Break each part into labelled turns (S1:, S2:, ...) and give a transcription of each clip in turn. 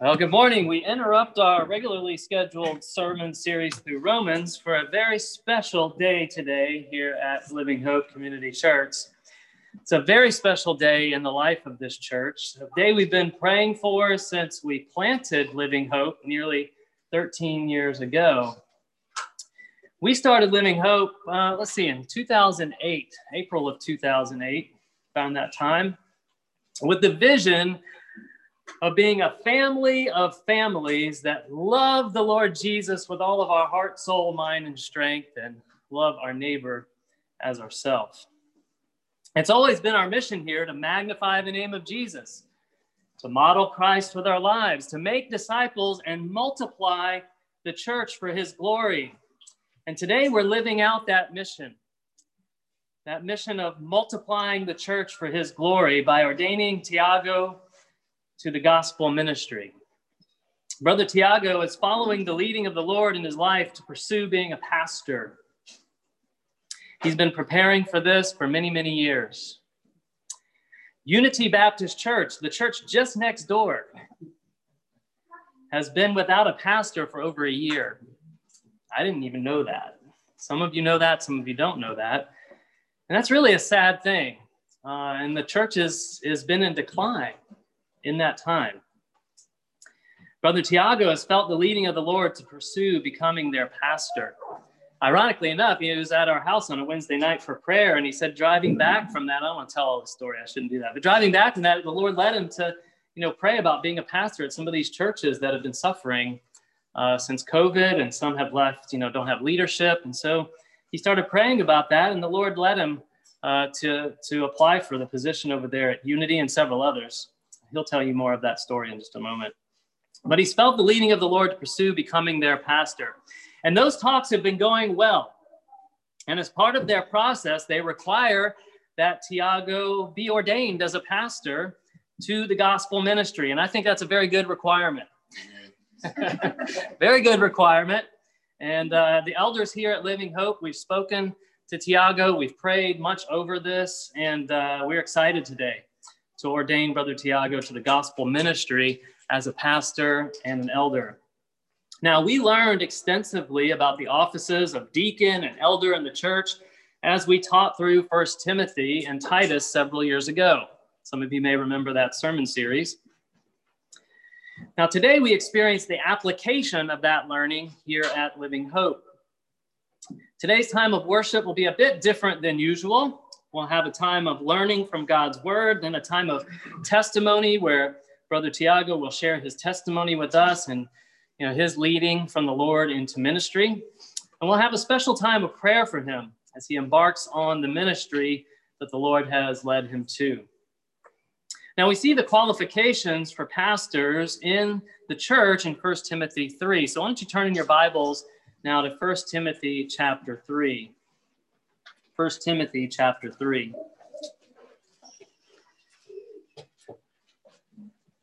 S1: Well, good morning. We interrupt our regularly scheduled sermon series through Romans for a very special day today here at Living Hope Community Church. It's a very special day in the life of this church, a day we've been praying for since we planted Living Hope nearly 13 years ago. We started Living Hope, uh, let's see, in 2008, April of 2008, found that time, with the vision of being a family of families that love the Lord Jesus with all of our heart, soul, mind, and strength, and love our neighbor as ourselves. It's always been our mission here to magnify the name of Jesus, to model Christ with our lives, to make disciples and multiply the church for his glory. And today we're living out that mission that mission of multiplying the church for his glory by ordaining Tiago to the gospel ministry. Brother Tiago is following the leading of the Lord in his life to pursue being a pastor. He's been preparing for this for many, many years. Unity Baptist Church, the church just next door, has been without a pastor for over a year. I didn't even know that. Some of you know that, some of you don't know that. And that's really a sad thing. Uh, and the church is, has been in decline in that time. Brother Tiago has felt the leading of the Lord to pursue becoming their pastor. Ironically enough, he was at our house on a Wednesday night for prayer, and he said, driving back from that, I don't want to tell all the story, I shouldn't do that, but driving back from that, the Lord led him to, you know, pray about being a pastor at some of these churches that have been suffering uh, since COVID, and some have left, you know, don't have leadership. And so he started praying about that, and the Lord led him uh, to, to apply for the position over there at Unity and several others. He'll tell you more of that story in just a moment. But he's felt the leading of the Lord to pursue becoming their pastor. And those talks have been going well. And as part of their process, they require that Tiago be ordained as a pastor to the gospel ministry. And I think that's a very good requirement. very good requirement. And uh, the elders here at Living Hope, we've spoken to Tiago, we've prayed much over this, and uh, we're excited today to ordain Brother Tiago to the gospel ministry as a pastor and an elder. Now, we learned extensively about the offices of deacon and elder in the church as we taught through First Timothy and Titus several years ago. Some of you may remember that sermon series. Now, today we experience the application of that learning here at Living Hope. Today's time of worship will be a bit different than usual. We'll have a time of learning from God's word, then a time of testimony where Brother Tiago will share his testimony with us and you know his leading from the Lord into ministry. And we'll have a special time of prayer for him as he embarks on the ministry that the Lord has led him to. Now we see the qualifications for pastors in the church in 1 Timothy 3. So why don't you turn in your Bibles now to 1 Timothy chapter 3. 1 Timothy chapter 3.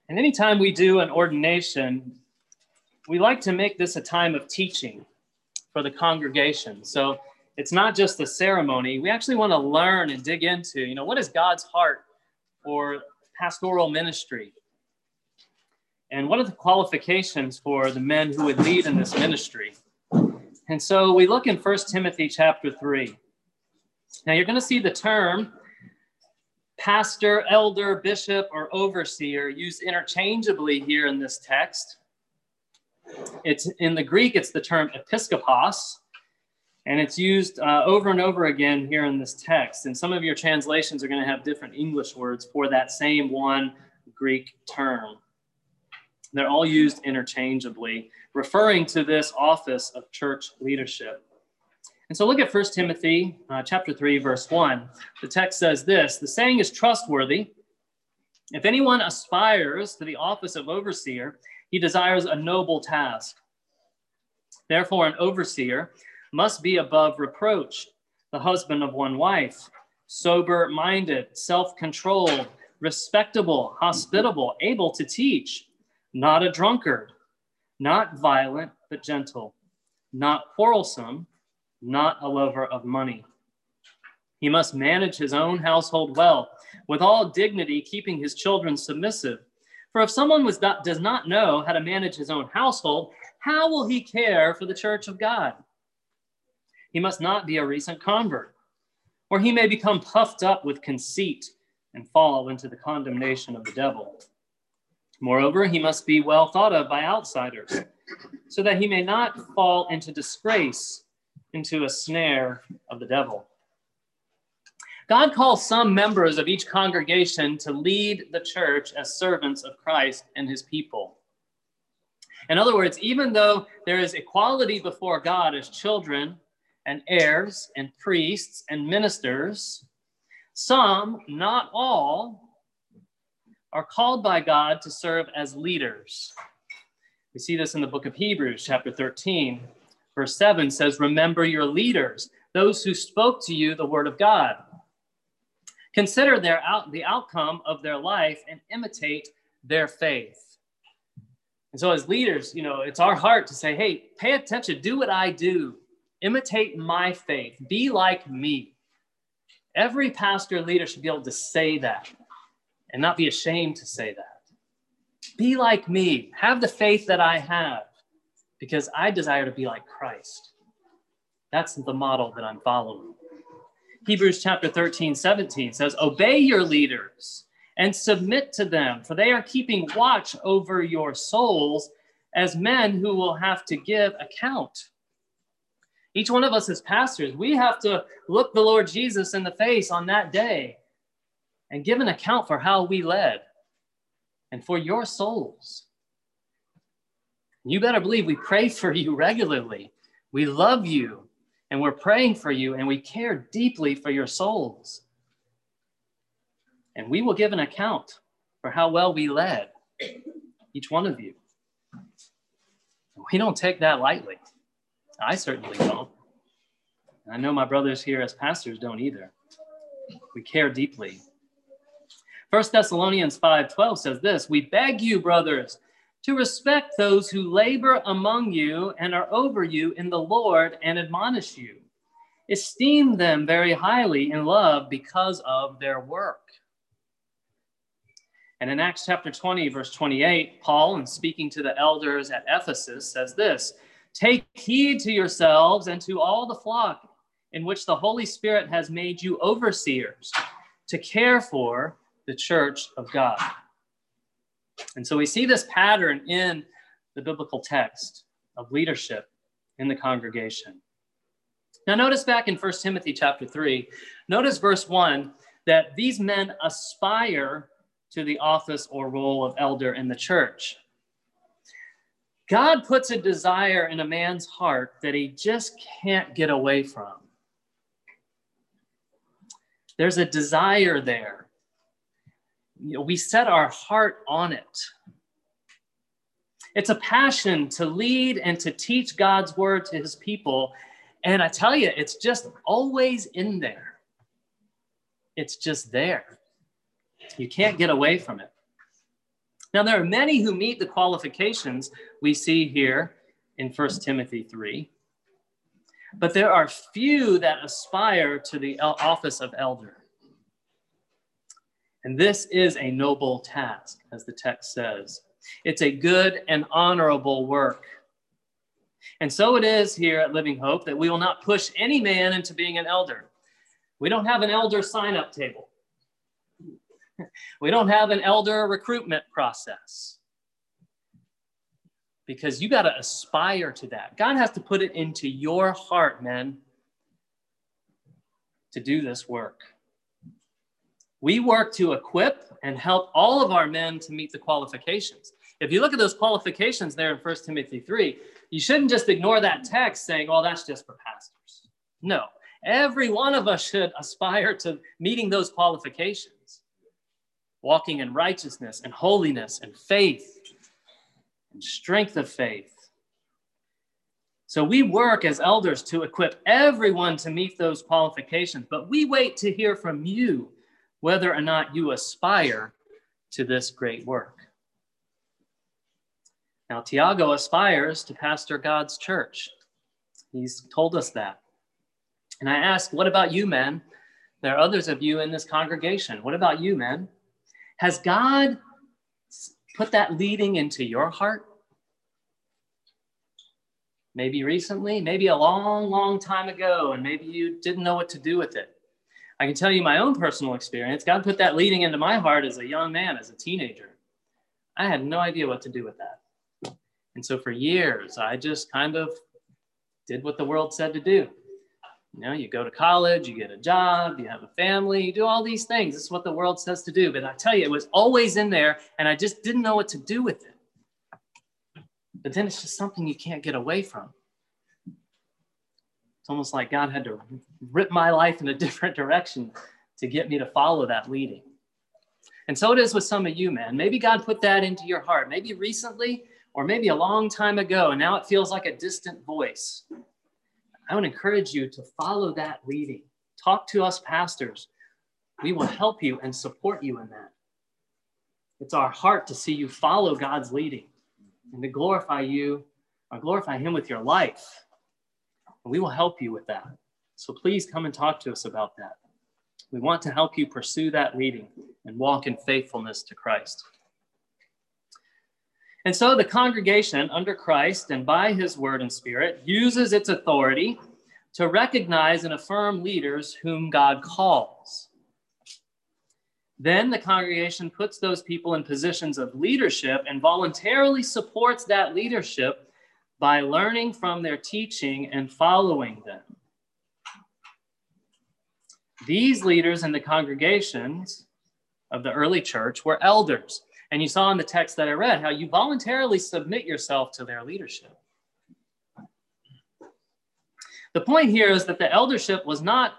S1: And anytime we do an ordination, we like to make this a time of teaching for the congregation. So it's not just a ceremony. We actually want to learn and dig into, you know, what is God's heart for pastoral ministry? And what are the qualifications for the men who would lead in this ministry? And so we look in First Timothy chapter 3. Now you're going to see the term pastor, elder, bishop, or overseer used interchangeably here in this text. It's in the Greek, it's the term episkopos, and it's used uh, over and over again here in this text. And some of your translations are going to have different English words for that same one Greek term. They're all used interchangeably, referring to this office of church leadership. And so look at 1 Timothy uh, chapter 3, verse 1. The text says this The saying is trustworthy. If anyone aspires to the office of overseer, he desires a noble task. Therefore, an overseer must be above reproach, the husband of one wife, sober minded, self controlled, respectable, hospitable, able to teach, not a drunkard, not violent, but gentle, not quarrelsome not a lover of money. He must manage his own household well, with all dignity, keeping his children submissive. For if someone does not know how to manage his own household, how will he care for the church of God? He must not be a recent convert, or he may become puffed up with conceit and fall into the condemnation of the devil. Moreover, he must be well thought of by outsiders, so that he may not fall into disgrace, into a snare of the devil. God calls some members of each congregation to lead the church as servants of Christ and his people. In other words, even though there is equality before God as children and heirs and priests and ministers, some, not all, are called by God to serve as leaders. We see this in the book of Hebrews, chapter 13, verse 7 says, Remember your leaders, those who spoke to you the word of God. Consider their out, the outcome of their life and imitate their faith. And so, as leaders, you know, it's our heart to say, hey, pay attention, do what I do, imitate my faith, be like me. Every pastor leader should be able to say that and not be ashamed to say that. Be like me, have the faith that I have, because I desire to be like Christ. That's the model that I'm following. Hebrews chapter 13, 17 says, Obey your leaders and submit to them, for they are keeping watch over your souls as men who will have to give account. Each one of us as pastors, we have to look the Lord Jesus in the face on that day and give an account for how we led and for your souls. You better believe we pray for you regularly. We love you and we're praying for you and we care deeply for your souls. And we will give an account for how well we led each one of you. We don't take that lightly. I certainly don't. And I know my brothers here as pastors don't either. We care deeply. First Thessalonians 5:12 says this, "We beg you, brothers, to respect those who labor among you and are over you in the Lord and admonish you. Esteem them very highly in love because of their work. And in Acts chapter 20, verse 28, Paul, in speaking to the elders at Ephesus, says this Take heed to yourselves and to all the flock in which the Holy Spirit has made you overseers to care for the church of God. And so we see this pattern in the biblical text of leadership in the congregation. Now, notice back in 1 Timothy chapter 3, notice verse 1 that these men aspire to the office or role of elder in the church. God puts a desire in a man's heart that he just can't get away from. There's a desire there you know, we set our heart on it. It's a passion to lead and to teach God's word to his people. And I tell you, it's just always in there. It's just there. You can't get away from it. Now, there are many who meet the qualifications we see here in 1 Timothy 3, but there are few that aspire to the office of elder. And this is a noble task, as the text says. It's a good and honorable work. And so it is here at Living Hope that we will not push any man into being an elder. We don't have an elder sign up table, we don't have an elder recruitment process because you got to aspire to that. God has to put it into your heart, men, to do this work. We work to equip and help all of our men to meet the qualifications. If you look at those qualifications there in 1 Timothy 3, you shouldn't just ignore that text saying, oh, that's just for pastors. No, every one of us should aspire to meeting those qualifications, walking in righteousness and holiness and faith and strength of faith. So we work as elders to equip everyone to meet those qualifications, but we wait to hear from you whether or not you aspire to this great work. Now, Tiago aspires to pastor God's church. He's told us that. And I ask, what about you, men? There are others of you in this congregation. What about you, men? Has God put that leading into your heart? Maybe recently, maybe a long, long time ago, and maybe you didn't know what to do with it. I can tell you my own personal experience. God put that leading into my heart as a young man, as a teenager. I had no idea what to do with that. And so for years, I just kind of did what the world said to do. You know, you go to college, you get a job, you have a family, you do all these things. This is what the world says to do. But I tell you, it was always in there, and I just didn't know what to do with it. But then it's just something you can't get away from. It's almost like God had to rip my life in a different direction to get me to follow that leading. And so it is with some of you, man. Maybe God put that into your heart, maybe recently, or maybe a long time ago, and now it feels like a distant voice. I would encourage you to follow that leading. Talk to us pastors. We will help you and support you in that. It's our heart to see you follow God's leading and to glorify you or glorify Him with your life. And we will help you with that. So please come and talk to us about that. We want to help you pursue that leading and walk in faithfulness to Christ. And so the congregation under Christ and by his word and spirit uses its authority to recognize and affirm leaders whom God calls. Then the congregation puts those people in positions of leadership and voluntarily supports that leadership by learning from their teaching and following them. These leaders in the congregations of the early church were elders. And you saw in the text that I read how you voluntarily submit yourself to their leadership. The point here is that the eldership was not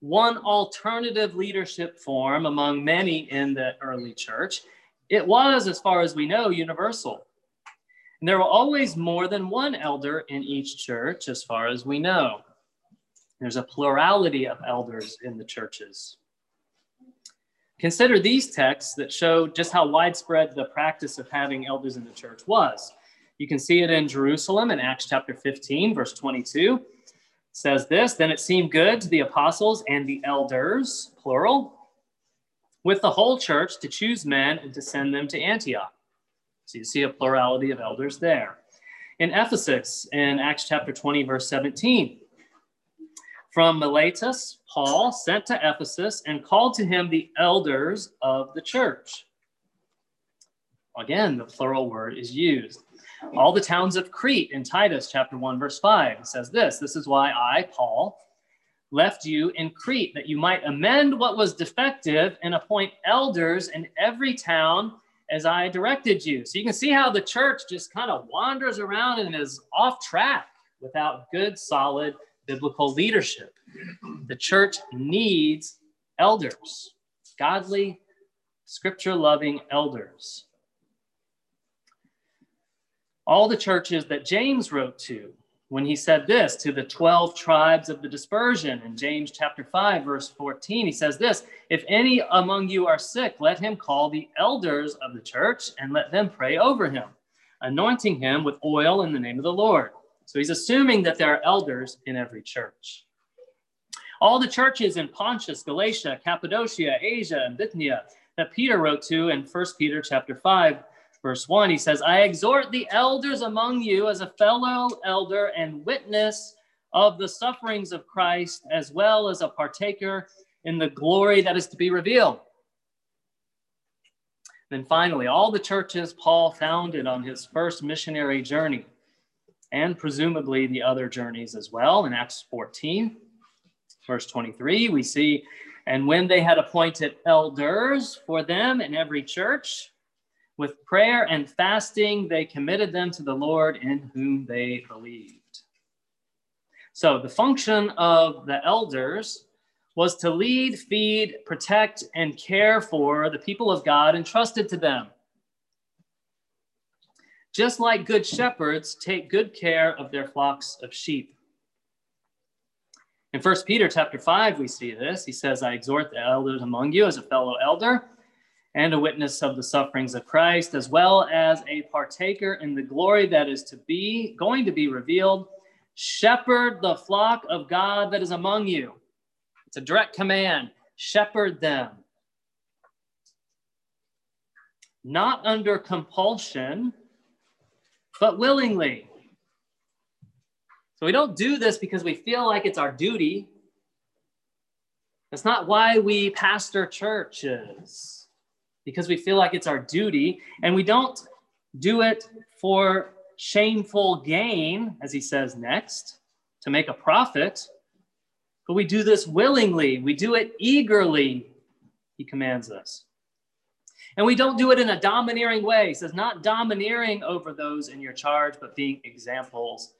S1: one alternative leadership form among many in the early church. It was, as far as we know, universal. And there were always more than one elder in each church, as far as we know. There's a plurality of elders in the churches. Consider these texts that show just how widespread the practice of having elders in the church was. You can see it in Jerusalem in Acts chapter 15, verse 22. It says this Then it seemed good to the apostles and the elders, plural, with the whole church to choose men and to send them to Antioch. So you see a plurality of elders there. In Ephesus, in Acts chapter 20, verse 17, from Miletus, Paul sent to Ephesus and called to him the elders of the church. Again, the plural word is used. All the towns of Crete in Titus chapter 1, verse 5 says this This is why I, Paul, left you in Crete, that you might amend what was defective and appoint elders in every town as I directed you. So you can see how the church just kind of wanders around and is off track without good, solid biblical leadership. The church needs elders, godly, scripture loving elders. All the churches that James wrote to when he said this to the 12 tribes of the dispersion in James chapter 5 verse 14 he says this if any among you are sick let him call the elders of the church and let them pray over him anointing him with oil in the name of the Lord so he's assuming that there are elders in every church. All the churches in Pontus, Galatia, Cappadocia, Asia, and Bithynia that Peter wrote to in 1 Peter chapter 5, verse 1, he says, I exhort the elders among you as a fellow elder and witness of the sufferings of Christ, as well as a partaker in the glory that is to be revealed. Then finally, all the churches Paul founded on his first missionary journey and presumably the other journeys as well. In Acts 14, verse 23, we see, and when they had appointed elders for them in every church, with prayer and fasting, they committed them to the Lord in whom they believed. So the function of the elders was to lead, feed, protect, and care for the people of God entrusted to them just like good shepherds take good care of their flocks of sheep. In 1 Peter chapter 5, we see this. He says, I exhort the elders among you as a fellow elder and a witness of the sufferings of Christ, as well as a partaker in the glory that is to be going to be revealed. Shepherd the flock of God that is among you. It's a direct command. Shepherd them. not under compulsion, but willingly. So we don't do this because we feel like it's our duty. That's not why we pastor churches, because we feel like it's our duty. And we don't do it for shameful gain, as he says next, to make a profit. But we do this willingly, we do it eagerly, he commands us. And we don't do it in a domineering way. He says, not domineering over those in your charge, but being examples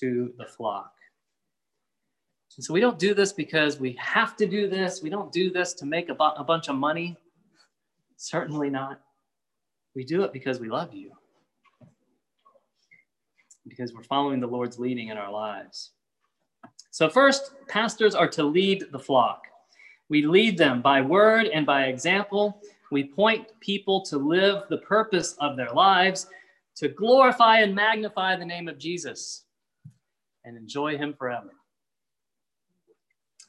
S1: to the flock. And so we don't do this because we have to do this. We don't do this to make a, bu- a bunch of money. Certainly not. We do it because we love you, because we're following the Lord's leading in our lives. So, first, pastors are to lead the flock. We lead them by word and by example. We point people to live the purpose of their lives, to glorify and magnify the name of Jesus and enjoy him forever.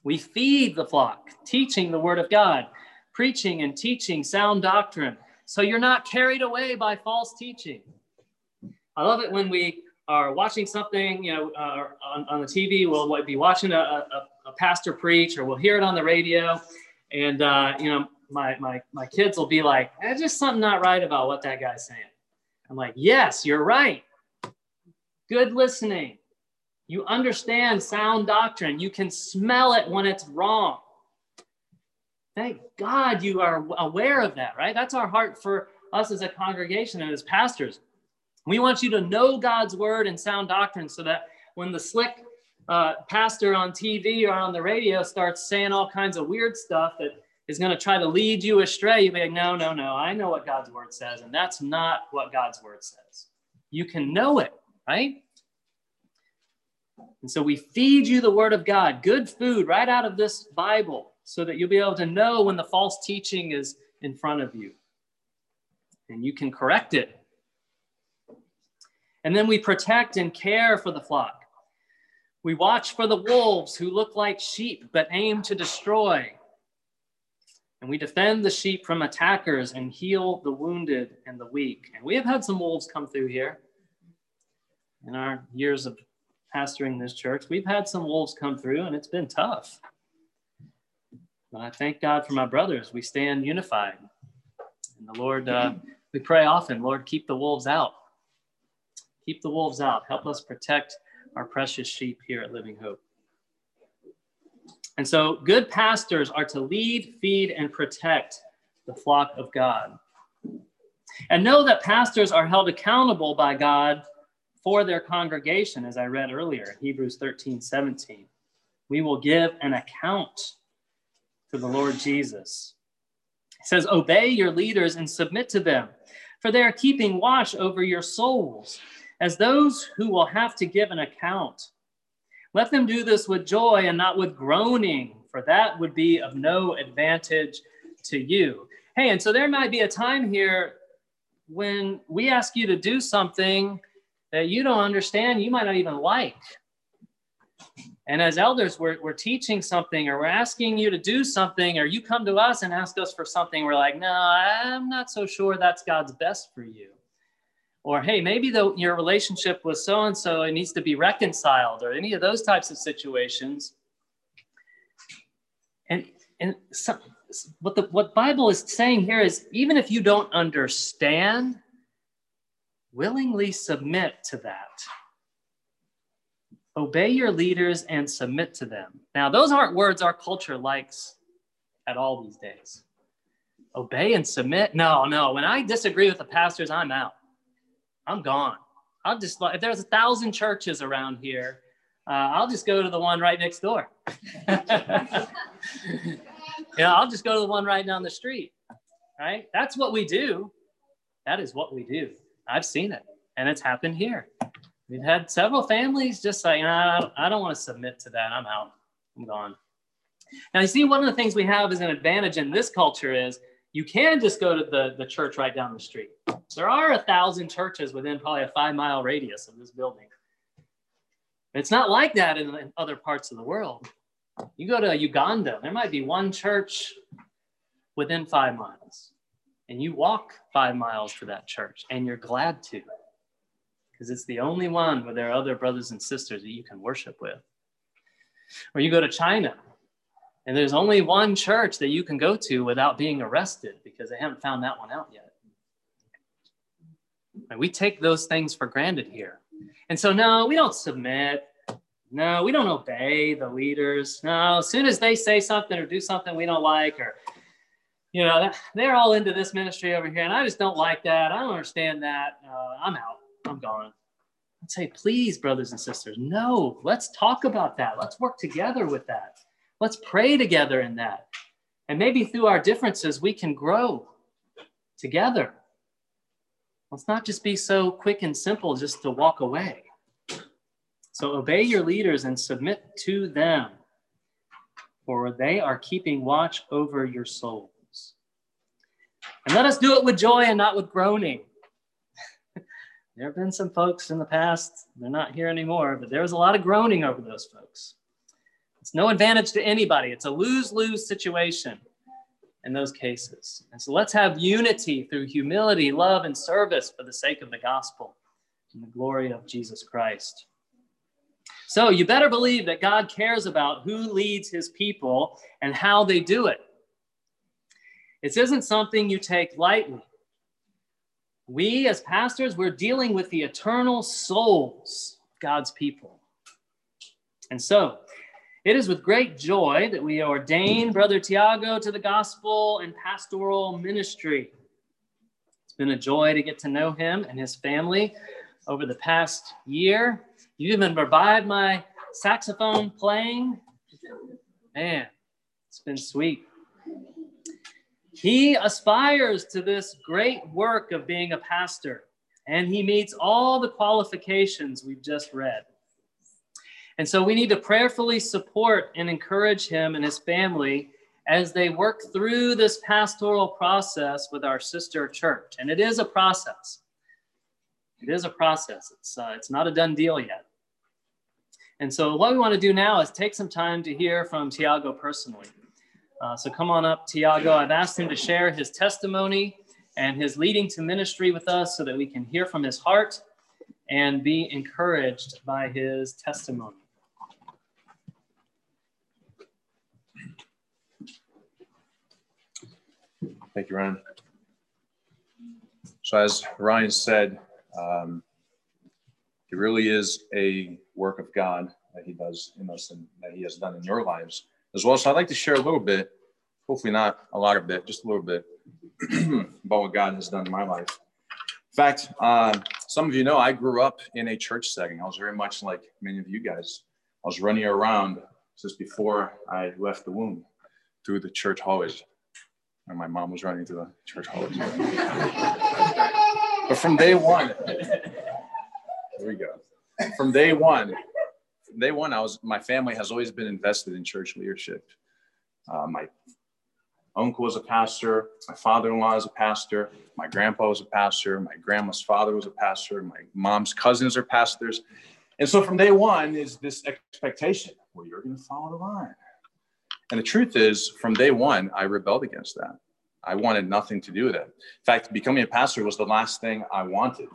S1: We feed the flock, teaching the word of God, preaching and teaching sound doctrine, so you're not carried away by false teaching. I love it when we are watching something, you know, uh, on, on the TV, we'll be watching a, a, a, pastor preach, or we'll hear it on the radio, and uh, you know, my my my kids will be like, "There's just something not right about what that guy's saying." I'm like, "Yes, you're right. Good listening. You understand sound doctrine. You can smell it when it's wrong. Thank God you are aware of that, right? That's our heart for us as a congregation and as pastors. We want you to know God's word and sound doctrine so that when the slick uh, pastor on TV or on the radio starts saying all kinds of weird stuff that is going to try to lead you astray, you be like, no, no, no, I know what God's word says, and that's not what God's word says. You can know it, right? And so we feed you the word of God, good food right out of this Bible, so that you'll be able to know when the false teaching is in front of you. And you can correct it. And then we protect and care for the flock. We watch for the wolves who look like sheep but aim to destroy. And we defend the sheep from attackers and heal the wounded and the weak. And we have had some wolves come through here in our years of pastoring this church, we've had some wolves come through and it's been tough. But I thank God for my brothers. We stand unified. And the Lord, uh, we pray often, Lord, keep the wolves out. Keep the wolves out. Help us protect our precious sheep here at Living Hope. And so, good pastors are to lead, feed, and protect the flock of God. And know that pastors are held accountable by God for their congregation, as I read earlier, in Hebrews 13, 17. We will give an account to the Lord Jesus. It says, Obey your leaders and submit to them, for they are keeping watch over your souls as those who will have to give an account. Let them do this with joy and not with groaning, for that would be of no advantage to you. Hey, and so there might be a time here when we ask you to do something that you don't understand, you might not even like. And as elders, we're, we're teaching something or we're asking you to do something, or you come to us and ask us for something. We're like, no, I'm not so sure that's God's best for you. Or, hey, maybe the, your relationship with so and so it needs to be reconciled, or any of those types of situations. And, and some, what the what Bible is saying here is even if you don't understand, willingly submit to that. Obey your leaders and submit to them. Now, those aren't words our culture likes at all these days. Obey and submit? No, no. When I disagree with the pastors, I'm out. I'm gone. I'll just, if there's a thousand churches around here, uh, I'll just go to the one right next door. yeah, I'll just go to the one right down the street. Right? That's what we do. That is what we do. I've seen it, and it's happened here. We've had several families just say, I don't want to submit to that. I'm out. I'm gone. Now, you see, one of the things we have as an advantage in this culture is you can just go to the, the church right down the street. There are a thousand churches within probably a five mile radius of this building. It's not like that in, in other parts of the world. You go to Uganda, there might be one church within five miles and you walk five miles to that church and you're glad to because it's the only one where there are other brothers and sisters that you can worship with. Or you go to China and there's only one church that you can go to without being arrested because they haven't found that one out yet. And we take those things for granted here. And so, no, we don't submit. No, we don't obey the leaders. No, as soon as they say something or do something we don't like, or you know, they're all into this ministry over here, and I just don't like that. I don't understand that. Uh, I'm out. I'm gone. I'd say, please, brothers and sisters, no, let's talk about that. Let's work together with that. Let's pray together in that. And maybe through our differences, we can grow together. Let's not just be so quick and simple just to walk away. So obey your leaders and submit to them, for they are keeping watch over your souls. And let us do it with joy and not with groaning. There have been some folks in the past, they're not here anymore, but there was a lot of groaning over those folks. It's no advantage to anybody, it's a lose lose situation in those cases. And so let's have unity through humility, love, and service for the sake of the gospel and the glory of Jesus Christ. So you better believe that God cares about who leads his people and how they do it. This isn't something you take lightly. We, as pastors, we're dealing with the eternal souls of God's people. And so, it is with great joy that we ordain Brother Tiago to the gospel and pastoral ministry. It's been a joy to get to know him and his family over the past year. You even revived my saxophone playing. Man, it's been sweet. He aspires to this great work of being a pastor, and he meets all the qualifications we've just read. And so we need to prayerfully support and encourage him and his family as they work through this pastoral process with our sister church. And it is a process. It is a process. It's, uh, it's not a done deal yet. And so, what we want to do now is take some time to hear from Tiago personally. Uh, so come on up, Tiago. I've asked him to share his testimony and his leading to ministry with us so that we can hear from his heart and be encouraged by his testimony.
S2: Thank you, Ryan. So, as Ryan said, um, it really is a work of God that He does in us and that He has done in your lives as well. So I'd like to share a little bit, hopefully not a lot of bit, just a little bit about what God has done in my life. In fact, uh, some of you know I grew up in a church setting. I was very much like many of you guys. I was running around just before I left the womb through the church hallways. And my mom was running through the church hallways. but from day one, here we go. From day one, day one, I was my family has always been invested in church leadership. Uh, my uncle was a pastor, my father-in-law is a pastor, my grandpa was a pastor, my grandma's father was a pastor, my mom's cousins are pastors. And so from day one is this expectation, well, you're going to follow the line. And the truth is, from day one, I rebelled against that. I wanted nothing to do with it. In fact, becoming a pastor was the last thing I wanted.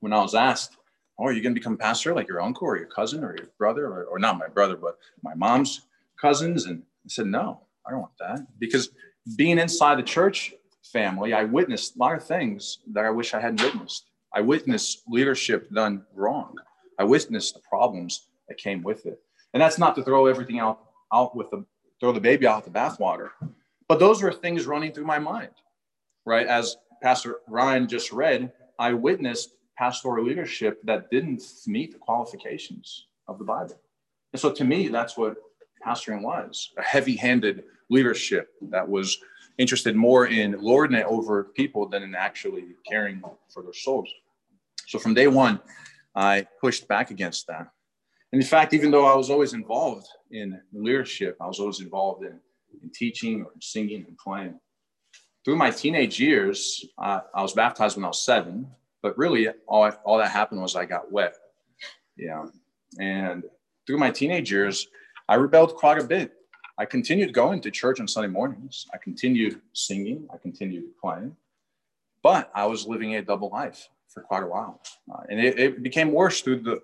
S2: When I was asked, oh, are you going to become pastor like your uncle or your cousin or your brother or, or not my brother, but my mom's cousins? And I said, no, I don't want that. Because being inside the church family, I witnessed a lot of things that I wish I hadn't witnessed. I witnessed leadership done wrong. I witnessed the problems that came with it. And that's not to throw everything out, out with the throw the baby out the bathwater. But those were things running through my mind, right? As Pastor Ryan just read, I witnessed pastoral leadership that didn't meet the qualifications of the Bible. And so to me, that's what pastoring was a heavy handed leadership that was interested more in lording it over people than in actually caring for their souls. So from day one, I pushed back against that. And in fact, even though I was always involved in leadership, I was always involved in, in teaching or singing and playing. Through my teenage years, uh, I was baptized when I was seven. But really, all, all that happened was I got wet. Yeah. And through my teenage years, I rebelled quite a bit. I continued going to church on Sunday mornings. I continued singing. I continued playing. But I was living a double life for quite a while. Uh, and it, it, became worse through the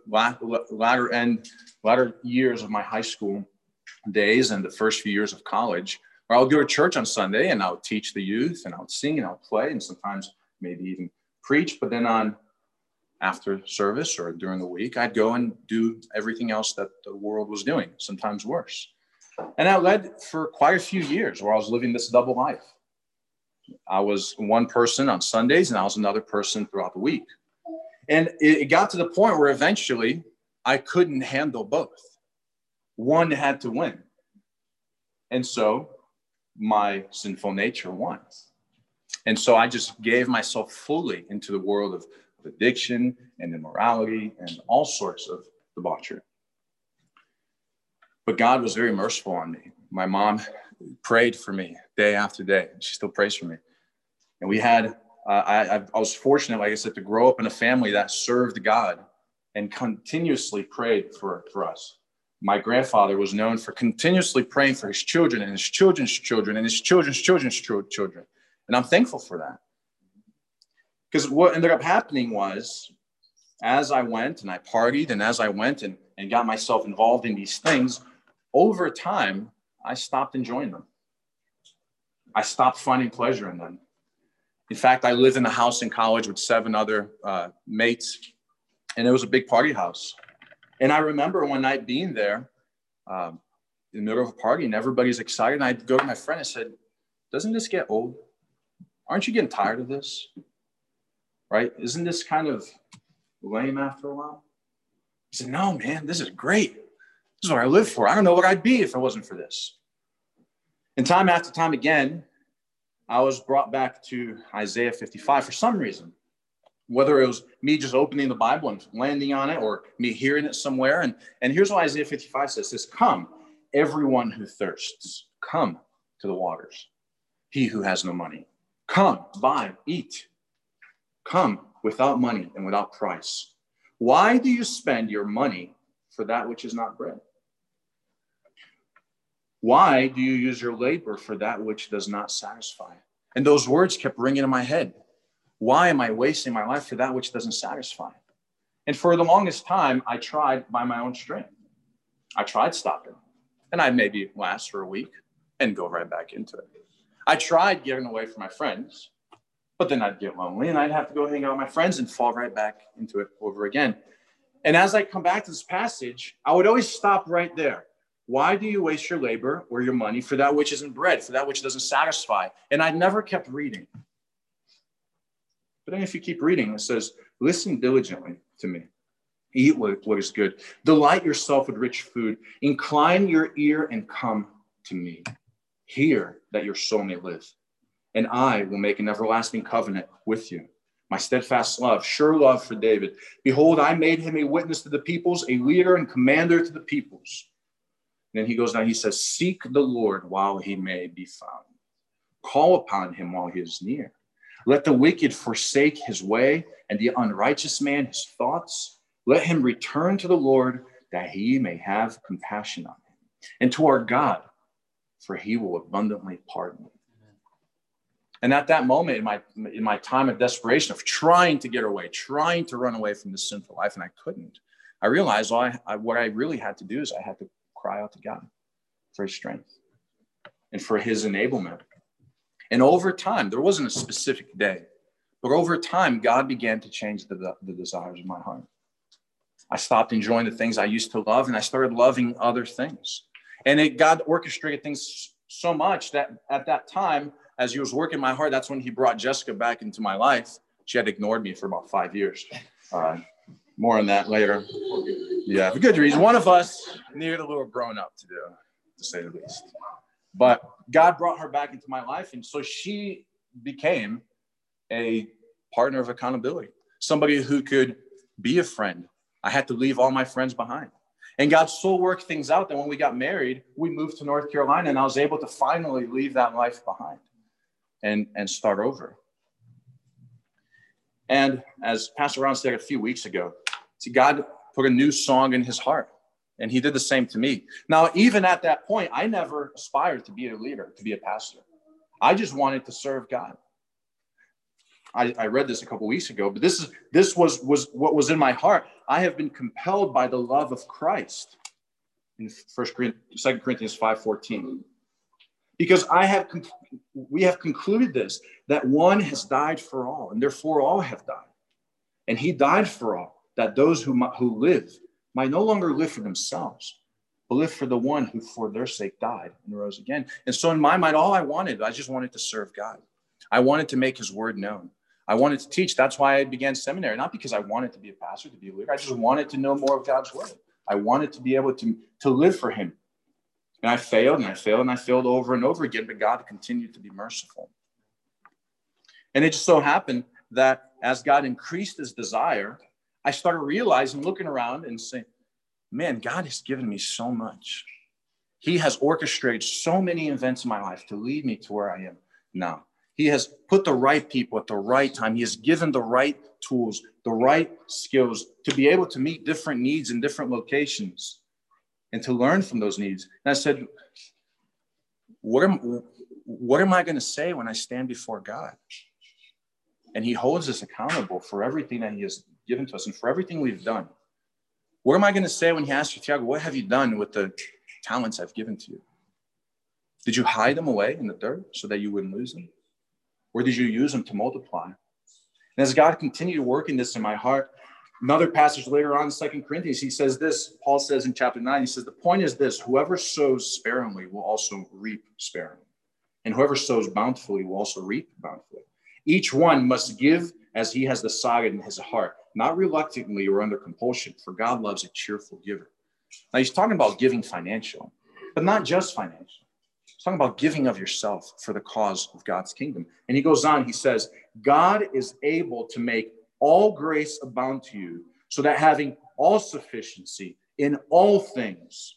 S2: latter end, latter years of my high school days and the first few years of college, where I would go to church on Sunday and I would teach the youth and I would sing and I would play and sometimes maybe even preach. But then on after service or during the week, I'd go and do everything else that the world was doing, sometimes worse. And that led for quite a few years where I was living this double life. I was one person on Sundays and I was another person throughout the week. And it got to the point where eventually I couldn't handle both. One had to win. And so my sinful nature won. And so I just gave myself fully into the world of addiction and immorality and all sorts of debauchery. But God was very merciful on me. My mom prayed for me day after day. She still prays for me. And we had, uh, I, I was fortunate, like I said, to grow up in a family that served God and continuously prayed for, for us. My grandfather was known for continuously praying for his children and his children's children and his children's children's children. And I'm thankful for that. Because what ended up happening was, as I went and I partied and as I went and, and got myself involved in these things, over time, I stopped enjoying them. I stopped finding pleasure in them. In fact, I lived in a house in college with seven other uh, mates, and it was a big party house. And I remember one night being there um, in the middle of a party, and everybody's excited. And I'd go to my friend and said, Doesn't this get old? Aren't you getting tired of this? Right? Isn't this kind of lame after a while? He said, No, man, this is great. This is what I live for. I don't know what I'd be if it wasn't for this. And time after time again, I was brought back to Isaiah 55 for some reason, whether it was me just opening the Bible and landing on it or me hearing it somewhere. And, and here's what Isaiah 55 says, says, Come, everyone who thirsts, come to the waters. He who has no money, come, buy, eat. Come without money and without price. Why do you spend your money for that which is not bread? Why do you use your labor for that which does not satisfy? And those words kept ringing in my head. Why am I wasting my life for that which doesn't satisfy? And for the longest time, I tried by my own strength. I tried stopping, and I'd maybe last for a week and go right back into it. I tried getting away from my friends, but then I'd get lonely and I'd have to go hang out with my friends and fall right back into it over again. And as I come back to this passage, I would always stop right there. Why do you waste your labor or your money for that which isn't bread, for that which doesn't satisfy? And I never kept reading. But then if you keep reading, it says, Listen diligently to me. Eat what is good. Delight yourself with rich food. Incline your ear and come to me. Hear that your soul may live. And I will make an everlasting covenant with you. My steadfast love, sure love for David. Behold, I made him a witness to the peoples, a leader and commander to the peoples. Then he goes down, he says, Seek the Lord while he may be found. Call upon him while he is near. Let the wicked forsake his way, and the unrighteous man his thoughts. Let him return to the Lord, that he may have compassion on him, and to our God, for he will abundantly pardon. And at that moment, in my in my time of desperation of trying to get away, trying to run away from this sinful life, and I couldn't, I realized well, I, I, what I really had to do is I had to cry out to God for his strength and for his enablement. And over time, there wasn't a specific day, but over time, God began to change the, the desires of my heart. I stopped enjoying the things I used to love and I started loving other things. And it, God orchestrated things so much that at that time, as he was working my heart, that's when he brought Jessica back into my life. She had ignored me for about five years. Uh, more on that later. Yeah, for good reason. One of us needed a little grown up to do, to say the least. But God brought her back into my life. And so she became a partner of accountability, somebody who could be a friend. I had to leave all my friends behind. And God so worked things out that when we got married, we moved to North Carolina and I was able to finally leave that life behind and, and start over. And as Pastor Ron said a few weeks ago, See, God put a new song in his heart, and he did the same to me. Now, even at that point, I never aspired to be a leader, to be a pastor. I just wanted to serve God. I, I read this a couple weeks ago, but this is this was was what was in my heart. I have been compelled by the love of Christ in First Corinthians, Second Corinthians five fourteen, because I have we have concluded this that one has died for all, and therefore all have died, and He died for all, that those who who live might no longer live for themselves, but live for the one who for their sake died and rose again. And so in my mind, all I wanted, I just wanted to serve God. I wanted to make His word known. I wanted to teach. That's why I began seminary, not because I wanted to be a pastor, to be a leader. I just wanted to know more of God's word. I wanted to be able to, to live for him. And I failed and I failed and I failed over and over again, but God continued to be merciful. And it just so happened that as God increased his desire, I started realizing, looking around and saying, man, God has given me so much. He has orchestrated so many events in my life to lead me to where I am now. He has put the right people at the right time. He has given the right tools, the right skills to be able to meet different needs in different locations and to learn from those needs. And I said, what am, what am I going to say when I stand before God? And He holds us accountable for everything that He has given to us and for everything we've done. What am I going to say when He asks you, Tiago, what have you done with the talents I've given to you? Did you hide them away in the dirt so that you wouldn't lose them? Or did you use them to multiply? And as God continued working this in my heart, another passage later on in Second Corinthians, he says this, Paul says in chapter 9, he says, The point is this whoever sows sparingly will also reap sparingly. And whoever sows bountifully will also reap bountifully. Each one must give as he has decided in his heart, not reluctantly or under compulsion, for God loves a cheerful giver. Now he's talking about giving financial, but not just financial talking about giving of yourself for the cause of God's kingdom. And he goes on, he says, God is able to make all grace abound to you, so that having all sufficiency in all things,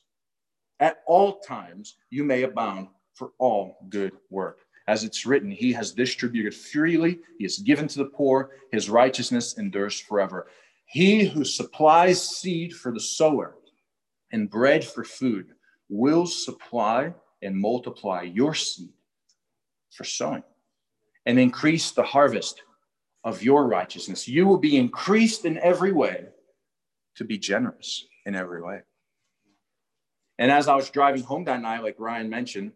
S2: at all times, you may abound for all good work. As it's written, he has distributed freely, he has given to the poor, his righteousness endures forever. He who supplies seed for the sower and bread for food will supply and multiply your seed for sowing and increase the harvest of your righteousness. You will be increased in every way to be generous in every way. And as I was driving home that night, like Ryan mentioned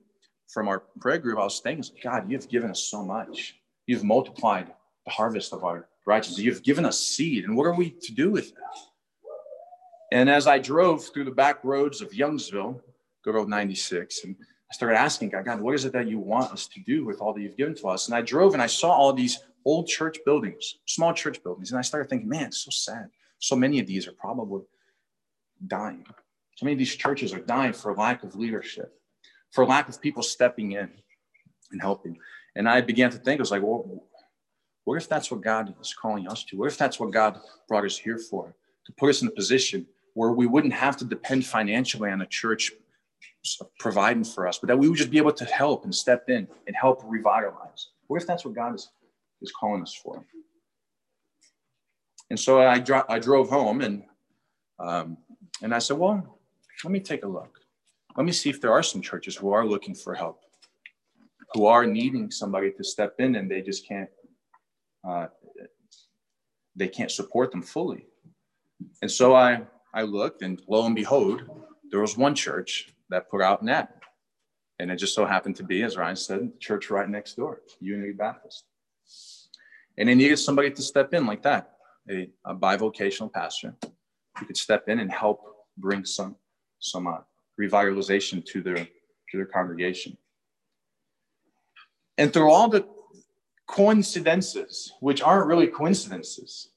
S2: from our prayer group, I was thinking, God, you've given us so much. You've multiplied the harvest of our righteousness. You've given us seed. And what are we to do with that? And as I drove through the back roads of Youngsville, go road 96, and I started asking God, God, what is it that you want us to do with all that you've given to us? And I drove and I saw all these old church buildings, small church buildings. And I started thinking, man, it's so sad. So many of these are probably dying. So many of these churches are dying for lack of leadership, for lack of people stepping in and helping. And I began to think, I was like, well, what if that's what God is calling us to? What if that's what God brought us here for? To put us in a position where we wouldn't have to depend financially on a church providing for us, but that we would just be able to help and step in and help revitalize. What if that's what God is, is calling us for? And so I, dro- I drove home and, um, and I said, well, let me take a look. Let me see if there are some churches who are looking for help, who are needing somebody to step in and they just can't, uh, they can't support them fully. And so I, I looked and lo and behold, there was one church that put out ad. And it just so happened to be, as Ryan said, church right next door, Unity Baptist. And they needed somebody to step in like that, a, a bivocational pastor who could step in and help bring some, some uh, revitalization to their, to their congregation. And through all the coincidences, which aren't really coincidences,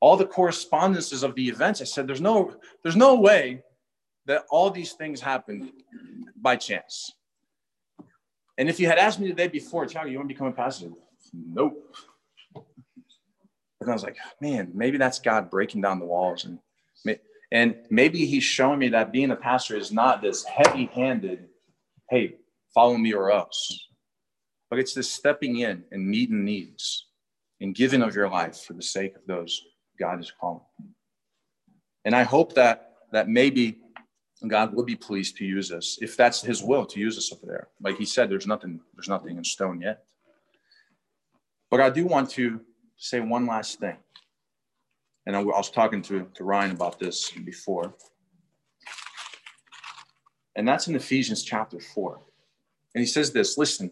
S2: all the correspondences of the events, I said, there's no, there's no way that all these things happened by chance. And if you had asked me the day before, Tiago, you want to become a pastor? Nope. And I was like, man, maybe that's God breaking down the walls. And, and maybe he's showing me that being a pastor is not this heavy handed, hey, follow me or else. But it's this stepping in and meeting needs and giving of your life for the sake of those God is calling. And I hope that that maybe God will be pleased to use us if that's His will to use us over there. Like He said, there's nothing, there's nothing in stone yet. But I do want to say one last thing. And I was talking to, to Ryan about this before. And that's in Ephesians chapter 4. And he says this listen,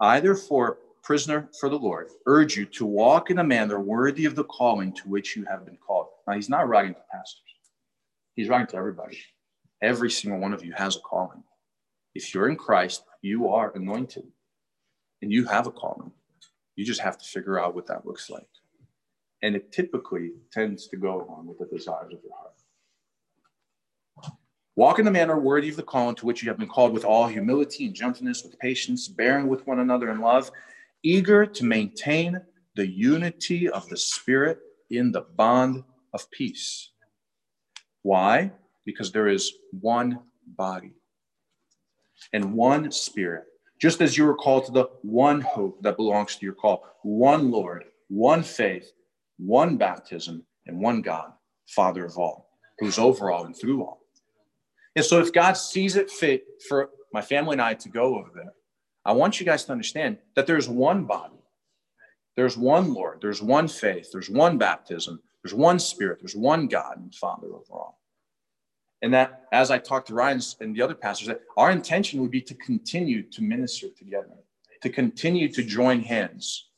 S2: I therefore, prisoner for the Lord, urge you to walk in a manner worthy of the calling to which you have been called. Now, he's not writing to pastors, he's writing to everybody. Every single one of you has a calling. If you're in Christ, you are anointed and you have a calling. You just have to figure out what that looks like. And it typically tends to go along with the desires of your heart. Walk in the manner worthy of the calling to which you have been called with all humility and gentleness, with patience, bearing with one another in love, eager to maintain the unity of the Spirit in the bond of peace. Why? Because there is one body and one Spirit, just as you were called to the one hope that belongs to your call, one Lord, one faith, one baptism, and one God, Father of all, who's over all and through all. And so, if God sees it fit for my family and I to go over there, I want you guys to understand that there's one body, there's one Lord, there's one faith, there's one baptism, there's one Spirit, there's one God and Father over all. And that, as I talked to Ryan and the other pastors, that our intention would be to continue to minister together, to continue to join hands,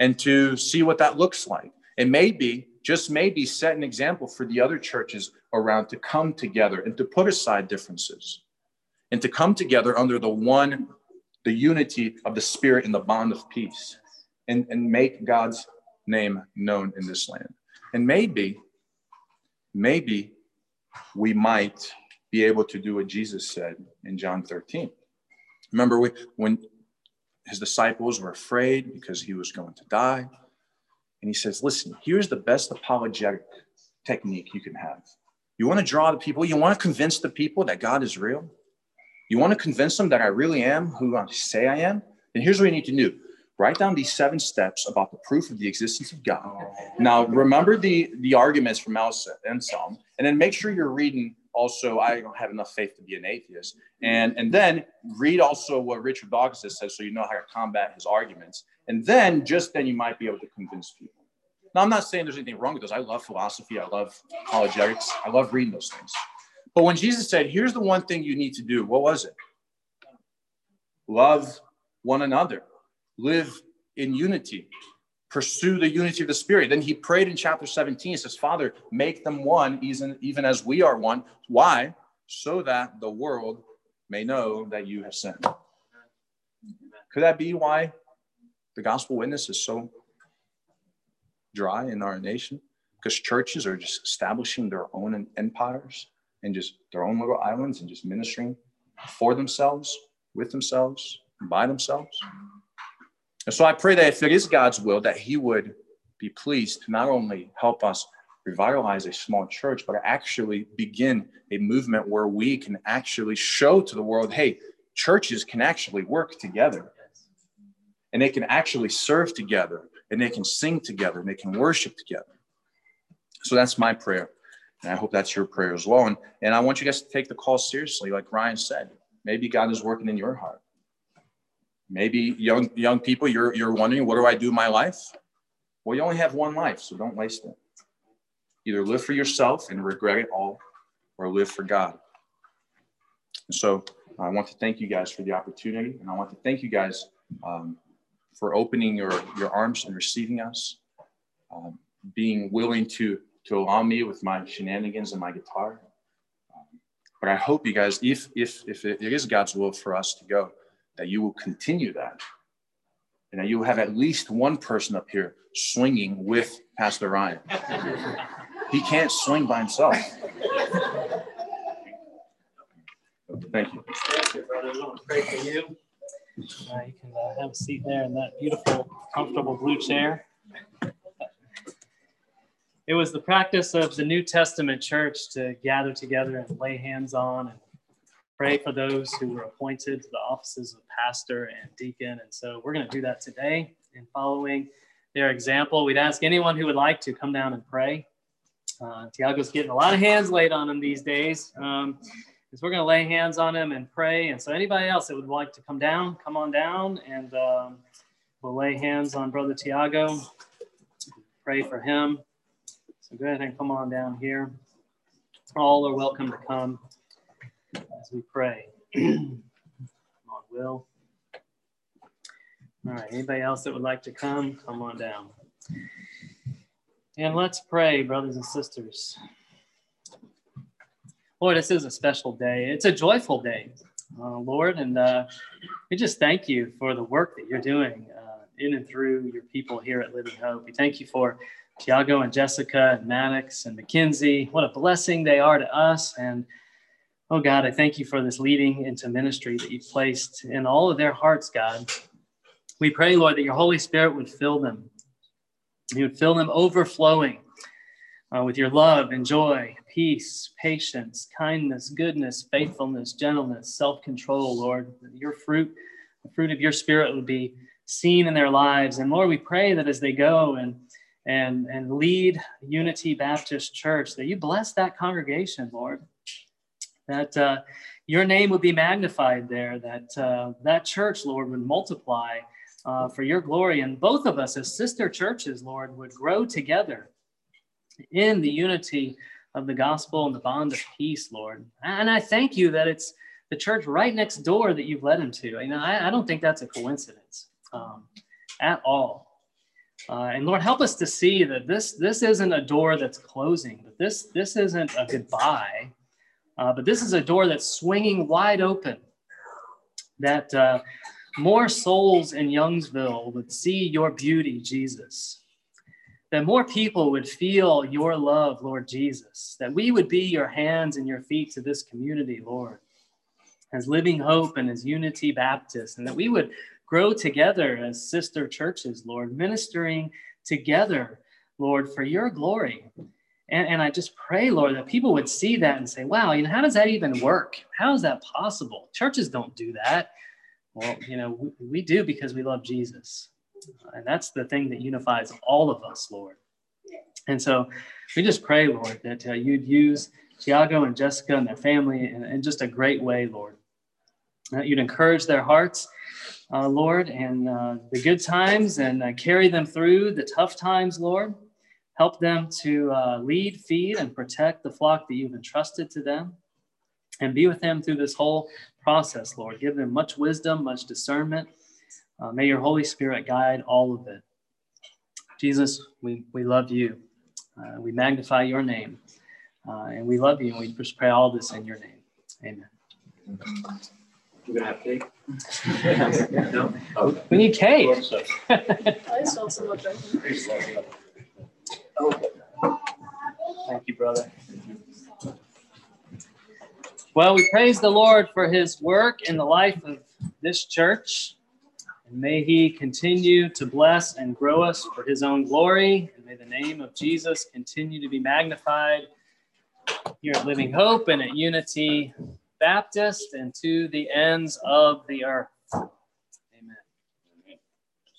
S2: and to see what that looks like. And maybe, just maybe, set an example for the other churches around to come together and to put aside differences and to come together under the one, the unity of the Spirit and the bond of peace and, and make God's name known in this land. And maybe, maybe we might be able to do what Jesus said in John 13. Remember when his disciples were afraid because he was going to die? And he says, Listen, here's the best apologetic technique you can have. You want to draw the people, you want to convince the people that God is real. You want to convince them that I really am who I say I am. And here's what you need to do write down these seven steps about the proof of the existence of God. Oh, now, remember the, the arguments from Anselm, and some, and then make sure you're reading also, I don't have enough faith to be an atheist. And, and then read also what Richard Dawkins says so you know how to combat his arguments. And then just then you might be able to convince people. Now, I'm not saying there's anything wrong with those. I love philosophy. I love apologetics. I love reading those things. But when Jesus said, here's the one thing you need to do, what was it? Love one another live in unity, pursue the unity of the Spirit. Then he prayed in chapter 17, he says, Father, make them one, even, even as we are one. Why? So that the world may know that you have sent. Could that be why the gospel witness is so dry in our nation? Because churches are just establishing their own empires and just their own little islands and just ministering for themselves, with themselves, by themselves. And so I pray that if it is God's will, that He would be pleased to not only help us revitalize a small church, but actually begin a movement where we can actually show to the world hey, churches can actually work together and they can actually serve together and they can sing together and they can worship together. So that's my prayer. And I hope that's your prayer as well. And, and I want you guys to take the call seriously, like Ryan said. Maybe God is working in your heart. Maybe young young people, you're you're wondering, what do I do in my life? Well, you only have one life, so don't waste it. Either live for yourself and regret it all, or live for God. And so I want to thank you guys for the opportunity, and I want to thank you guys um, for opening your, your arms and receiving us, um, being willing to, to allow me with my shenanigans and my guitar. Um, but I hope you guys, if, if, if it is God's will for us to go, that you will continue that and that you will have at least one person up here swinging with Pastor Ryan. he can't swing by himself. Thank you.
S1: Thank you, brother. I want to pray for you. Uh, you can uh, have a seat there in that beautiful, comfortable blue chair. It was the practice of the New Testament church to gather together and lay hands on and pray for those who were appointed to the offices of pastor and deacon. And so we're going to do that today in following their example. We'd ask anyone who would like to come down and pray. Uh, Tiago's getting a lot of hands laid on him these days. Um, so we're going to lay hands on him and pray. And so anybody else that would like to come down, come on down and um, we'll lay hands on Brother Tiago. pray for him. So go ahead and come on down here. All are welcome to come as we pray. come on, Will. All right, anybody else that would like to come, come on down. And let's pray, brothers and sisters. Lord, this is a special day. It's a joyful day, uh, Lord, and uh, we just thank you for the work that you're doing uh, in and through your people here at Living Hope. We thank you for Tiago and Jessica and Maddox and Mackenzie. What a blessing they are to us. And oh God, I thank you for this leading into ministry that you've placed in all of their hearts, God. We pray, Lord, that your Holy Spirit would fill them. You would fill them overflowing uh, with your love and joy, peace, patience, kindness, goodness, faithfulness, gentleness, self control, Lord. Your fruit, the fruit of your spirit would be seen in their lives. And Lord, we pray that as they go and and, and lead Unity Baptist Church, that you bless that congregation, Lord. That uh, your name would be magnified there, that uh, that church, Lord, would multiply uh, for your glory. And both of us as sister churches, Lord, would grow together in the unity of the gospel and the bond of peace, Lord. And I thank you that it's the church right next door that you've led him to. You know, I, I don't think that's a coincidence um, at all. Uh, and Lord, help us to see that this this isn't a door that's closing, but this this isn't a goodbye, uh, but this is a door that's swinging wide open. That uh, more souls in Youngsville would see your beauty, Jesus. That more people would feel your love, Lord Jesus. That we would be your hands and your feet to this community, Lord, as Living Hope and as Unity Baptist, and that we would grow together as sister churches, Lord, ministering together, Lord, for your glory. And, and I just pray, Lord, that people would see that and say, wow, you know, how does that even work? How is that possible? Churches don't do that. Well, you know, we, we do because we love Jesus. And that's the thing that unifies all of us, Lord. And so we just pray, Lord, that uh, you'd use Tiago and Jessica and their family in, in just a great way, Lord. That you'd encourage their hearts, uh, Lord, and uh, the good times and uh, carry them through the tough times, Lord. Help them to uh, lead, feed, and protect the flock that you've entrusted to them and be with them through this whole process, Lord. Give them much wisdom, much discernment. Uh, may your Holy Spirit guide all of it. Jesus, we, we love you. Uh, we magnify your name. Uh, and we love you. And we just pray all this in your name. Amen.
S3: We're going to have cake?
S1: no? Oh. We need cake.
S4: I saw so
S1: Thank you, brother. Well, we praise the Lord for his work in the life of this church. And may he continue to bless and grow us for his own glory. And may the name of Jesus continue to be magnified here at Living Hope and at Unity Baptist and to the ends of the earth.